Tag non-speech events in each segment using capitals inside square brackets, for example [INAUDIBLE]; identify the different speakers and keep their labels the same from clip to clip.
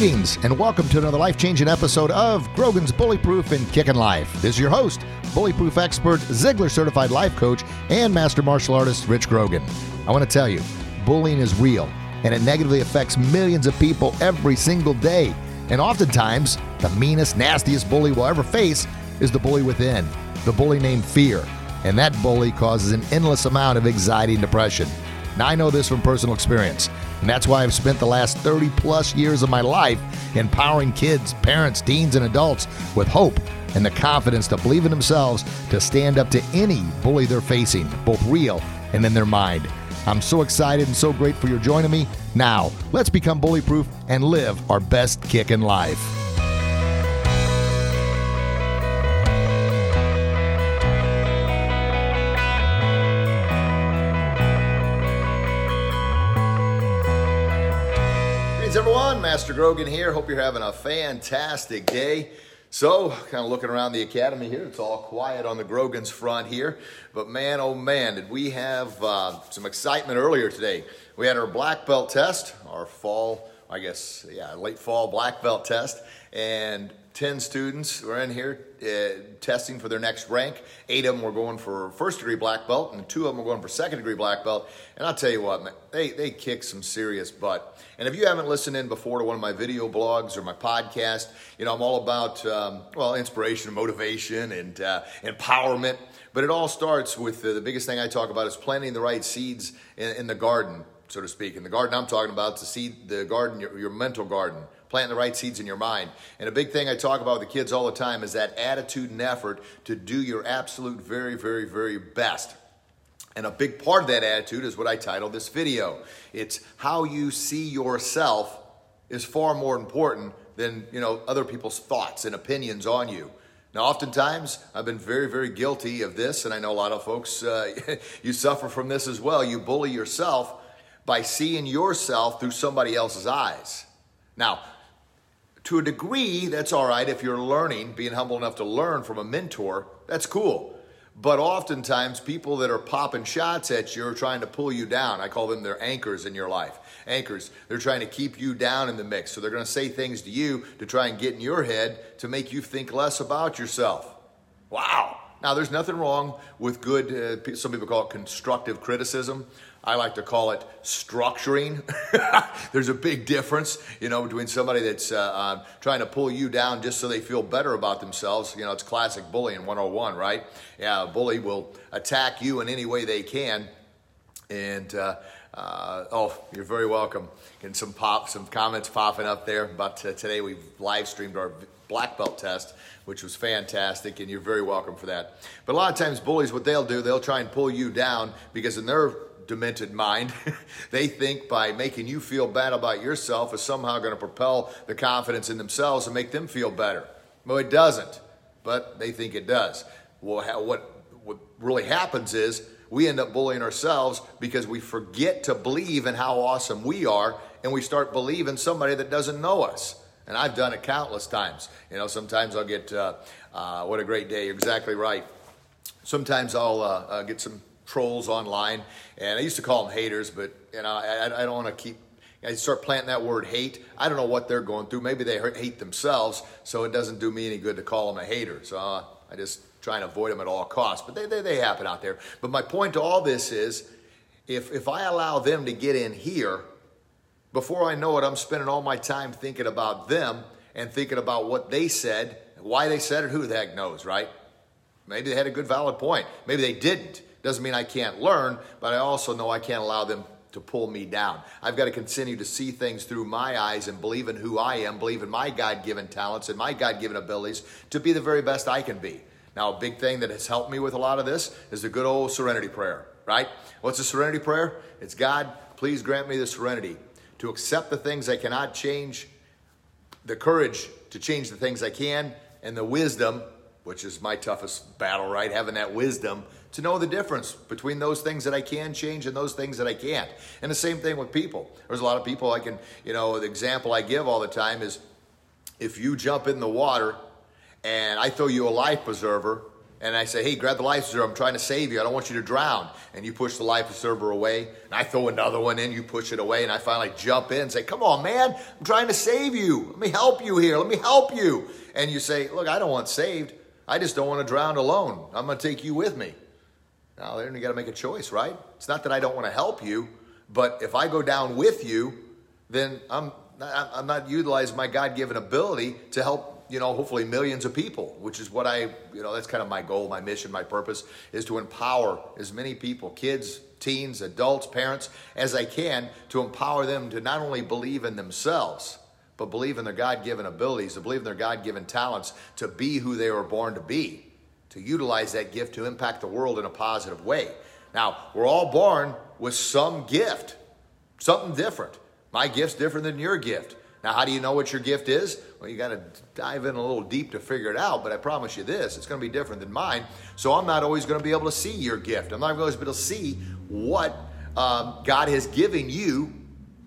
Speaker 1: Greetings and welcome to another life changing episode of Grogan's Bullyproof and Kickin' Life. This is your host, Bullyproof expert, Ziglar certified life coach, and master martial artist Rich Grogan. I want to tell you, bullying is real and it negatively affects millions of people every single day. And oftentimes, the meanest, nastiest bully we'll ever face is the bully within, the bully named fear. And that bully causes an endless amount of anxiety and depression. Now, I know this from personal experience, and that's why I've spent the last 30 plus years of my life empowering kids, parents, teens, and adults with hope and the confidence to believe in themselves to stand up to any bully they're facing, both real and in their mind. I'm so excited and so grateful you're joining me. Now, let's become bully proof and live our best kick in life. Greetings, everyone. Master Grogan here. Hope you're having a fantastic day. So, kind of looking around the academy here, it's all quiet on the Grogan's front here. But man, oh man, did we have uh, some excitement earlier today. We had our black belt test, our fall, I guess, yeah, late fall black belt test. And 10 students were in here uh, testing for their next rank. Eight of them were going for first degree black belt, and two of them were going for second degree black belt. And I'll tell you what, man, they, they kicked some serious butt. And if you haven't listened in before to one of my video blogs or my podcast, you know, I'm all about, um, well, inspiration, motivation, and uh, empowerment. But it all starts with uh, the biggest thing I talk about is planting the right seeds in, in the garden, so to speak. In the garden I'm talking about, the seed, the garden, your, your mental garden planting the right seeds in your mind. And a big thing I talk about with the kids all the time is that attitude and effort to do your absolute very, very, very best. And a big part of that attitude is what I titled this video. It's how you see yourself is far more important than, you know, other people's thoughts and opinions on you. Now, oftentimes, I've been very, very guilty of this, and I know a lot of folks, uh, [LAUGHS] you suffer from this as well. You bully yourself by seeing yourself through somebody else's eyes. Now, to a degree, that's all right if you're learning, being humble enough to learn from a mentor, that's cool. But oftentimes, people that are popping shots at you are trying to pull you down. I call them their anchors in your life. Anchors. They're trying to keep you down in the mix. So they're going to say things to you to try and get in your head to make you think less about yourself. Wow. Now, there's nothing wrong with good, uh, some people call it constructive criticism. I like to call it structuring. [LAUGHS] There's a big difference, you know, between somebody that's uh, uh, trying to pull you down just so they feel better about themselves. You know, it's classic bullying 101, right? Yeah, a bully will attack you in any way they can. And, uh, uh oh, you're very welcome. Getting some pop, some comments popping up there. But today we've live streamed our black belt test, which was fantastic, and you're very welcome for that. But a lot of times, bullies, what they'll do, they'll try and pull you down because in their demented mind. [LAUGHS] they think by making you feel bad about yourself is somehow going to propel the confidence in themselves and make them feel better. Well, it doesn't, but they think it does. Well, what, what really happens is we end up bullying ourselves because we forget to believe in how awesome we are and we start believing somebody that doesn't know us. And I've done it countless times. You know, sometimes I'll get, uh, uh, what a great day, you're exactly right. Sometimes I'll uh, uh get some trolls online, and I used to call them haters, but you know I, I don't want to keep. I start planting that word hate. I don't know what they're going through. Maybe they hate themselves, so it doesn't do me any good to call them a hater. So uh, I just try and avoid them at all costs. But they, they, they happen out there. But my point to all this is if, if I allow them to get in here, before I know it, I'm spending all my time thinking about them and thinking about what they said, why they said it, who the heck knows, right? Maybe they had a good valid point. Maybe they didn't. Doesn't mean I can't learn, but I also know I can't allow them to pull me down. I've got to continue to see things through my eyes and believe in who I am, believe in my God given talents and my God given abilities to be the very best I can be. Now, a big thing that has helped me with a lot of this is the good old serenity prayer, right? What's a serenity prayer? It's God, please grant me the serenity to accept the things I cannot change, the courage to change the things I can, and the wisdom, which is my toughest battle, right? Having that wisdom to know the difference between those things that I can change and those things that I can't. And the same thing with people. There's a lot of people I can, you know, the example I give all the time is if you jump in the water and I throw you a life preserver, and I say, hey, grab the life preserver. I'm trying to save you. I don't want you to drown. And you push the life preserver away. And I throw another one in. You push it away. And I finally jump in and say, come on, man. I'm trying to save you. Let me help you here. Let me help you. And you say, look, I don't want saved. I just don't want to drown alone. I'm going to take you with me. Now, then you got to make a choice, right? It's not that I don't want to help you, but if I go down with you, then I'm, I'm not utilizing my God given ability to help you know, hopefully millions of people, which is what I, you know, that's kind of my goal, my mission, my purpose is to empower as many people, kids, teens, adults, parents, as I can to empower them to not only believe in themselves, but believe in their God given abilities, to believe in their God given talents, to be who they were born to be, to utilize that gift to impact the world in a positive way. Now, we're all born with some gift, something different. My gift's different than your gift. Now, how do you know what your gift is? Well, you got to dive in a little deep to figure it out, but I promise you this it's going to be different than mine. So I'm not always going to be able to see your gift. I'm not always going to be able to see what um, God has given you.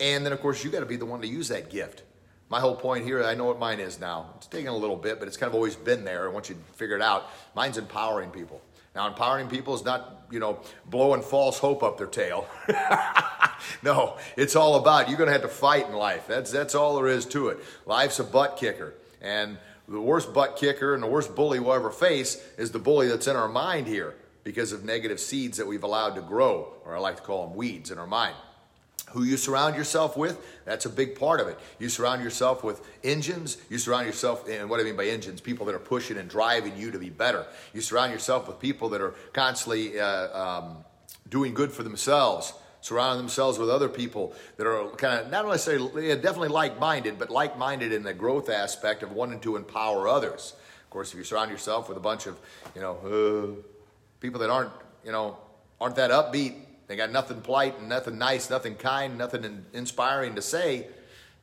Speaker 1: And then, of course, you got to be the one to use that gift. My whole point here, I know what mine is now. It's taking a little bit, but it's kind of always been there. And once you to figure it out, mine's empowering people. Now, empowering people is not, you know, blowing false hope up their tail. [LAUGHS] no, it's all about you're going to have to fight in life. That's that's all there is to it. Life's a butt kicker, and the worst butt kicker and the worst bully we'll ever face is the bully that's in our mind here because of negative seeds that we've allowed to grow, or I like to call them weeds in our mind. Who you surround yourself with, that's a big part of it. You surround yourself with engines. You surround yourself, and what I mean by engines, people that are pushing and driving you to be better. You surround yourself with people that are constantly uh, um, doing good for themselves, surrounding themselves with other people that are kind of not necessarily definitely like-minded, but like-minded in the growth aspect of wanting to empower others. Of course, if you surround yourself with a bunch of you know uh, people that aren't you know aren't that upbeat they got nothing polite and nothing nice, nothing kind, nothing inspiring to say.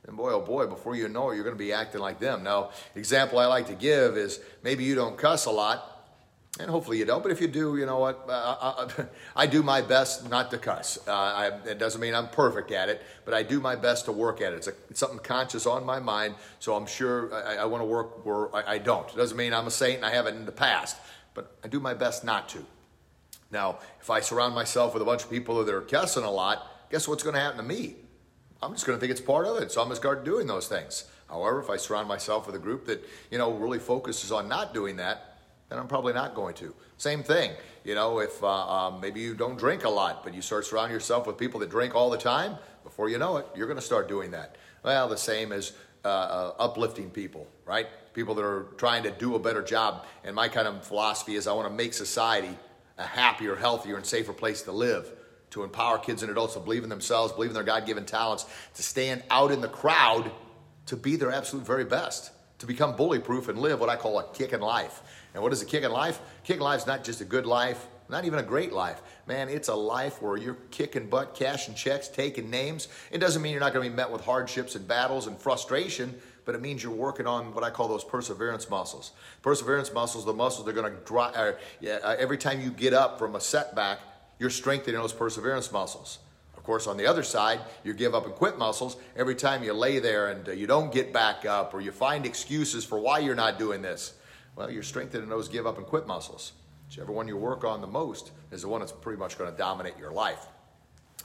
Speaker 1: And boy, oh boy, before you know it, you're going to be acting like them. Now, example I like to give is maybe you don't cuss a lot, and hopefully you don't. But if you do, you know what? Uh, I, I, [LAUGHS] I, do my best not to cuss. Uh, I, it doesn't mean I'm perfect at it, but I do my best to work at it. It's, a, it's something conscious on my mind, so I'm sure I, want to work where I, don't. It doesn't mean I'm a saint and I haven't in the past, but I do my best not to. Now, if I surround myself with a bunch of people that are cussing a lot, guess what's going to happen to me? I'm just going to think it's part of it. So I'm going to start doing those things. However, if I surround myself with a group that, you know, really focuses on not doing that, then I'm probably not going to. Same thing, you know, if uh, um, maybe you don't drink a lot, but you start surrounding yourself with people that drink all the time, before you know it, you're going to start doing that. Well, the same as uh, uh, uplifting people, right? People that are trying to do a better job. And my kind of philosophy is I want to make society a happier, healthier, and safer place to live, to empower kids and adults to believe in themselves, believe in their God given talents, to stand out in the crowd, to be their absolute very best, to become bully proof and live what I call a kicking life. And what is a kicking life? Kicking life is not just a good life, not even a great life. Man, it's a life where you're kicking butt, cashing checks, taking names. It doesn't mean you're not going to be met with hardships and battles and frustration but it means you're working on what I call those perseverance muscles. Perseverance muscles, the muscles they're going to drive. Uh, uh, every time you get up from a setback, you're strengthening those perseverance muscles. Of course, on the other side, you give up and quit muscles. Every time you lay there and uh, you don't get back up or you find excuses for why you're not doing this, well, you're strengthening those give up and quit muscles. Whichever one you work on the most is the one that's pretty much going to dominate your life.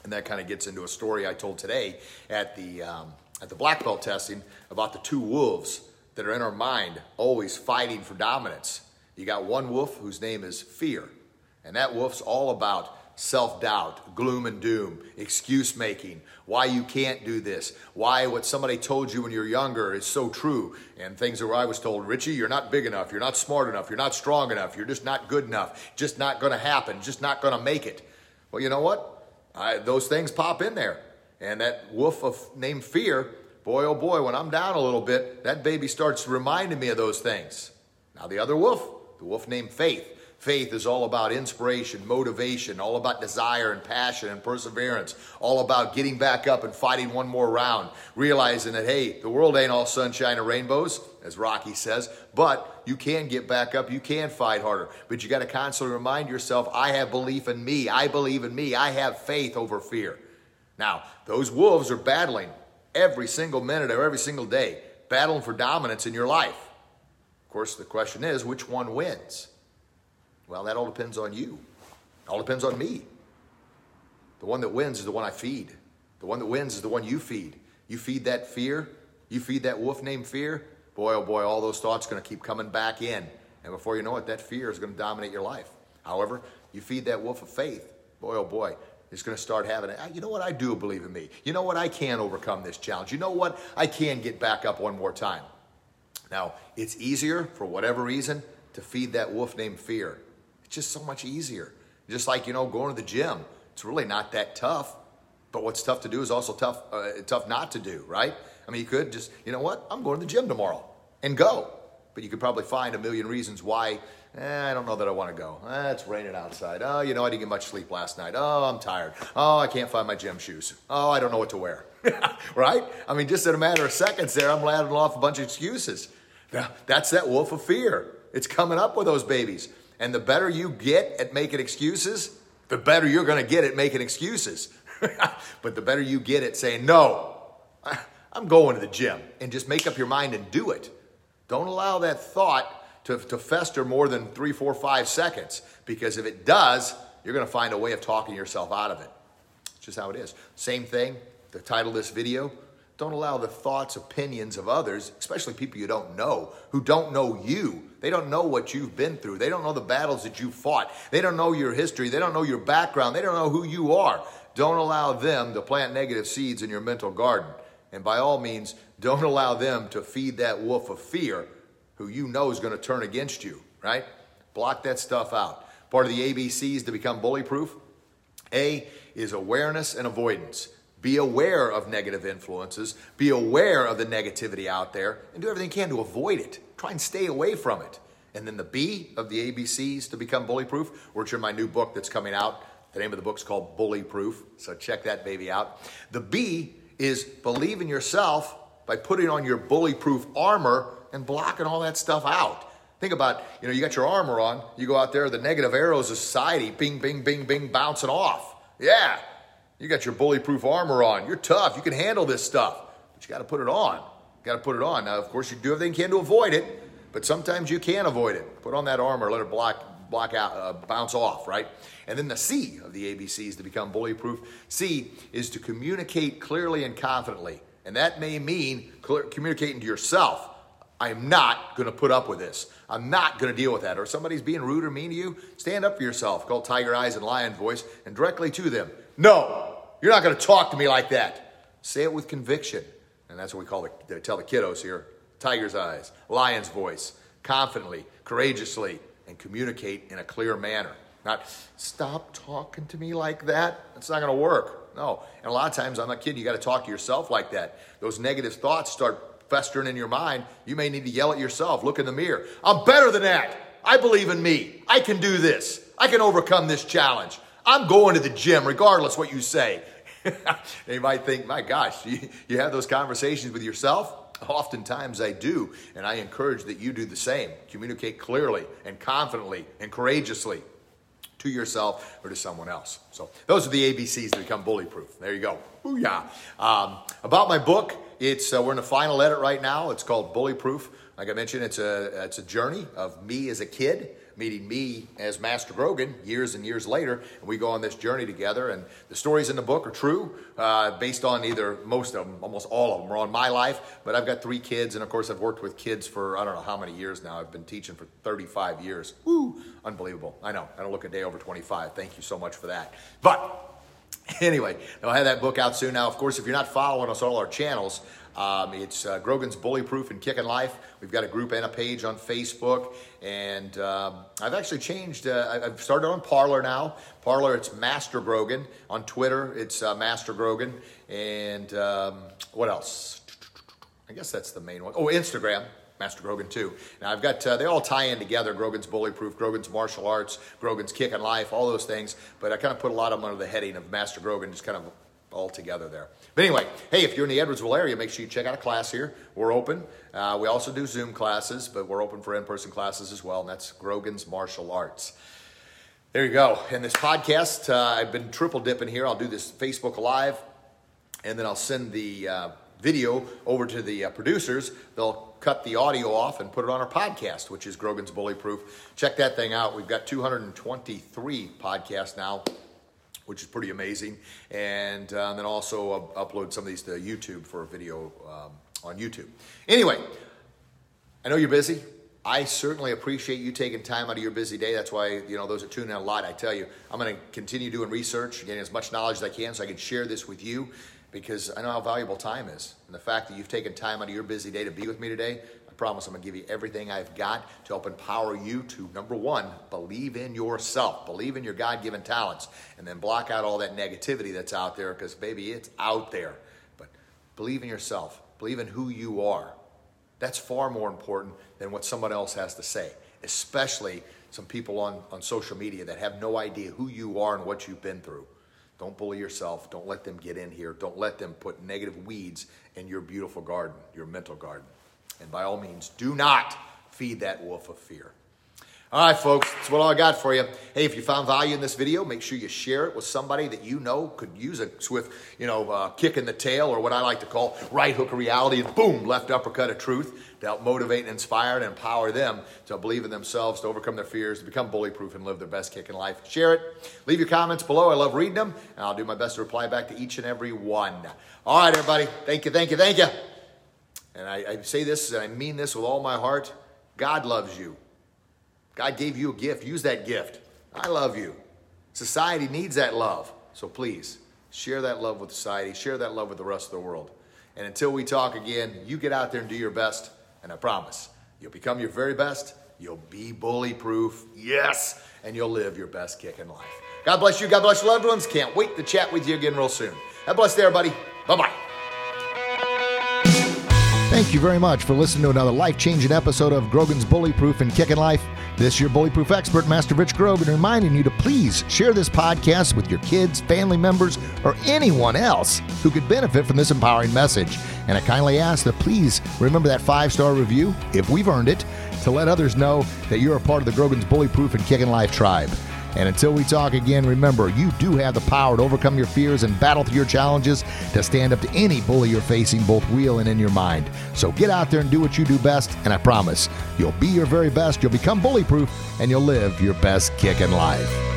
Speaker 1: And that kind of gets into a story I told today at the um, at the black belt testing about the two wolves that are in our mind always fighting for dominance. You got one wolf whose name is fear, and that wolf's all about self doubt, gloom and doom, excuse making, why you can't do this, why what somebody told you when you're younger is so true, and things that I was told, Richie, you're not big enough, you're not smart enough, you're not strong enough, you're just not good enough, just not to happen, just not to make it. Well, you know what? I, those things pop in there. And that wolf of named fear, boy, oh boy, when I'm down a little bit, that baby starts reminding me of those things. Now, the other wolf, the wolf named faith. Faith is all about inspiration, motivation, all about desire and passion and perseverance, all about getting back up and fighting one more round, realizing that, hey, the world ain't all sunshine and rainbows, as Rocky says, but you can get back up, you can fight harder. But you got to constantly remind yourself, I have belief in me, I believe in me, I have faith over fear. Now, those wolves are battling every single minute or every single day, battling for dominance in your life. Of course, the question is which one wins? Well, that all depends on you. It all depends on me. The one that wins is the one I feed. The one that wins is the one you feed. You feed that fear, you feed that wolf named fear, boy, oh boy, all those thoughts are going to keep coming back in. And before you know it, that fear is going to dominate your life. However, you feed that wolf of faith, boy, oh boy, it's going to start having, you know what, I do believe in me. You know what, I can overcome this challenge. You know what, I can get back up one more time. Now, it's easier for whatever reason to feed that wolf named fear. It's just so much easier. Just like, you know, going to the gym. It's really not that tough. But what's tough to do is also tough, uh, tough not to do, right? I mean, you could just, you know what? I'm going to the gym tomorrow and go. But you could probably find a million reasons why. Eh, I don't know that I want to go. Eh, it's raining outside. Oh, you know, I didn't get much sleep last night. Oh, I'm tired. Oh, I can't find my gym shoes. Oh, I don't know what to wear. [LAUGHS] right? I mean, just in a matter of seconds there, I'm rattling off a bunch of excuses. That's that wolf of fear. It's coming up with those babies. And the better you get at making excuses, the better you're going to get at making excuses. [LAUGHS] but the better you get at saying, no, I'm going to the gym, and just make up your mind and do it. Don't allow that thought to, to fester more than three, four, five seconds, because if it does, you're going to find a way of talking yourself out of it. It's just how it is. Same thing, the title of this video don't allow the thoughts, opinions of others, especially people you don't know, who don't know you. They don't know what you've been through. They don't know the battles that you fought. They don't know your history. They don't know your background. They don't know who you are. Don't allow them to plant negative seeds in your mental garden. And by all means, don't allow them to feed that wolf of fear who you know is going to turn against you, right? Block that stuff out. Part of the ABCs to become bully proof A is awareness and avoidance. Be aware of negative influences. Be aware of the negativity out there and do everything you can to avoid it. Try and stay away from it. And then the B of the ABCs to become bully proof, which are my new book that's coming out. The name of the book's called Bully Proof. So check that baby out. The B is believe in yourself by putting on your bully proof armor and blocking all that stuff out. Think about, you know, you got your armor on, you go out there, the negative arrows of society, bing, bing, bing, bing, bouncing off. Yeah, you got your bully-proof armor on. You're tough. You can handle this stuff. But you got to put it on. Got to put it on. Now, of course, you do everything you can to avoid it, but sometimes you can avoid it. Put on that armor, let it block, block out, uh, bounce off, right? And then the C of the ABCs to become bully-proof. C is to communicate clearly and confidently. And that may mean clear, communicating to yourself. I'm not going to put up with this. I'm not going to deal with that. Or somebody's being rude or mean to you, stand up for yourself. Call Tiger Eyes and Lion Voice and directly to them. No, you're not going to talk to me like that. Say it with conviction. And that's what we call the, tell the kiddos here tiger's eyes, lion's voice, confidently, courageously, and communicate in a clear manner. Not stop talking to me like that. That's not going to work. No. And a lot of times, I'm not kidding, you got to talk to yourself like that. Those negative thoughts start festering in your mind. You may need to yell at yourself, look in the mirror. I'm better than that. I believe in me. I can do this. I can overcome this challenge. I'm going to the gym regardless what you say. [LAUGHS] you might think, my gosh, you, you have those conversations with yourself? Oftentimes I do, and I encourage that you do the same. Communicate clearly and confidently and courageously to yourself or to someone else. So those are the ABCs to become bully proof. There you go. Booyah. Um, about my book, it's uh, we're in the final edit right now. It's called Bully Proof. Like I mentioned, it's a it's a journey of me as a kid meeting me as Master Grogan years and years later, and we go on this journey together. And the stories in the book are true, uh, based on either most of them, almost all of them, are on my life. But I've got three kids, and of course, I've worked with kids for I don't know how many years now. I've been teaching for 35 years. Woo, unbelievable! I know. I don't look a day over 25. Thank you so much for that. But [LAUGHS] anyway, I'll have that book out soon. Now, of course, if you're not following us all our channels, um, it's uh, Grogan's Bully Proof and Kicking Life. We've got a group and a page on Facebook. And um, I've actually changed, uh, I've started on Parler now. Parler, it's Master Grogan. On Twitter, it's uh, Master Grogan. And um, what else? I guess that's the main one. Oh, Instagram. Master Grogan too. Now I've got uh, they all tie in together. Grogan's Bully Proof, Grogan's Martial Arts, Grogan's Kicking Life, all those things. But I kind of put a lot of them under the heading of Master Grogan, just kind of all together there. But anyway, hey, if you're in the Edwardsville area, make sure you check out a class here. We're open. Uh, we also do Zoom classes, but we're open for in person classes as well, and that's Grogan's Martial Arts. There you go. And this podcast, uh, I've been triple dipping here. I'll do this Facebook Live, and then I'll send the uh, video over to the uh, producers, they'll cut the audio off and put it on our podcast, which is Grogan's Bully Proof. Check that thing out. We've got 223 podcasts now, which is pretty amazing. And uh, then also uh, upload some of these to YouTube for a video um, on YouTube. Anyway, I know you're busy. I certainly appreciate you taking time out of your busy day. That's why, you know, those are tuning in a lot. I tell you, I'm going to continue doing research, getting as much knowledge as I can so I can share this with you because I know how valuable time is. And the fact that you've taken time out of your busy day to be with me today, I promise I'm going to give you everything I've got to help empower you to, number one, believe in yourself, believe in your God given talents, and then block out all that negativity that's out there because, baby, it's out there. But believe in yourself, believe in who you are. That's far more important than what someone else has to say, especially some people on, on social media that have no idea who you are and what you've been through. Don't bully yourself. Don't let them get in here. Don't let them put negative weeds in your beautiful garden, your mental garden. And by all means, do not feed that wolf of fear. All right, folks, that's what I got for you. Hey, if you found value in this video, make sure you share it with somebody that you know could use a swift, you know, uh, kick in the tail, or what I like to call right hook of reality, and boom, left uppercut of truth to help motivate and inspire and empower them to believe in themselves, to overcome their fears, to become bully proof, and live their best kick in life. Share it. Leave your comments below. I love reading them, and I'll do my best to reply back to each and every one. All right, everybody. Thank you, thank you, thank you. And I, I say this, and I mean this with all my heart God loves you. God gave you a gift. Use that gift. I love you. Society needs that love. So please share that love with society, share that love with the rest of the world. And until we talk again, you get out there and do your best. And I promise, you'll become your very best. You'll be bully proof. Yes. And you'll live your best kick in life. God bless you. God bless your loved ones. Can't wait to chat with you again real soon. A blessed day, everybody. Bye bye. Thank you very much for listening to another life changing episode of Grogan's Bully Proof and Kicking Life. This your bully proof expert, Master Rich Grogan, reminding you to please share this podcast with your kids, family members, or anyone else who could benefit from this empowering message. And I kindly ask that please remember that five star review, if we've earned it, to let others know that you're a part of the Grogan's Bully Proof and Kicking Life tribe. And until we talk again, remember, you do have the power to overcome your fears and battle through your challenges to stand up to any bully you're facing, both real and in your mind. So get out there and do what you do best, and I promise you'll be your very best, you'll become bully proof, and you'll live your best kick in life.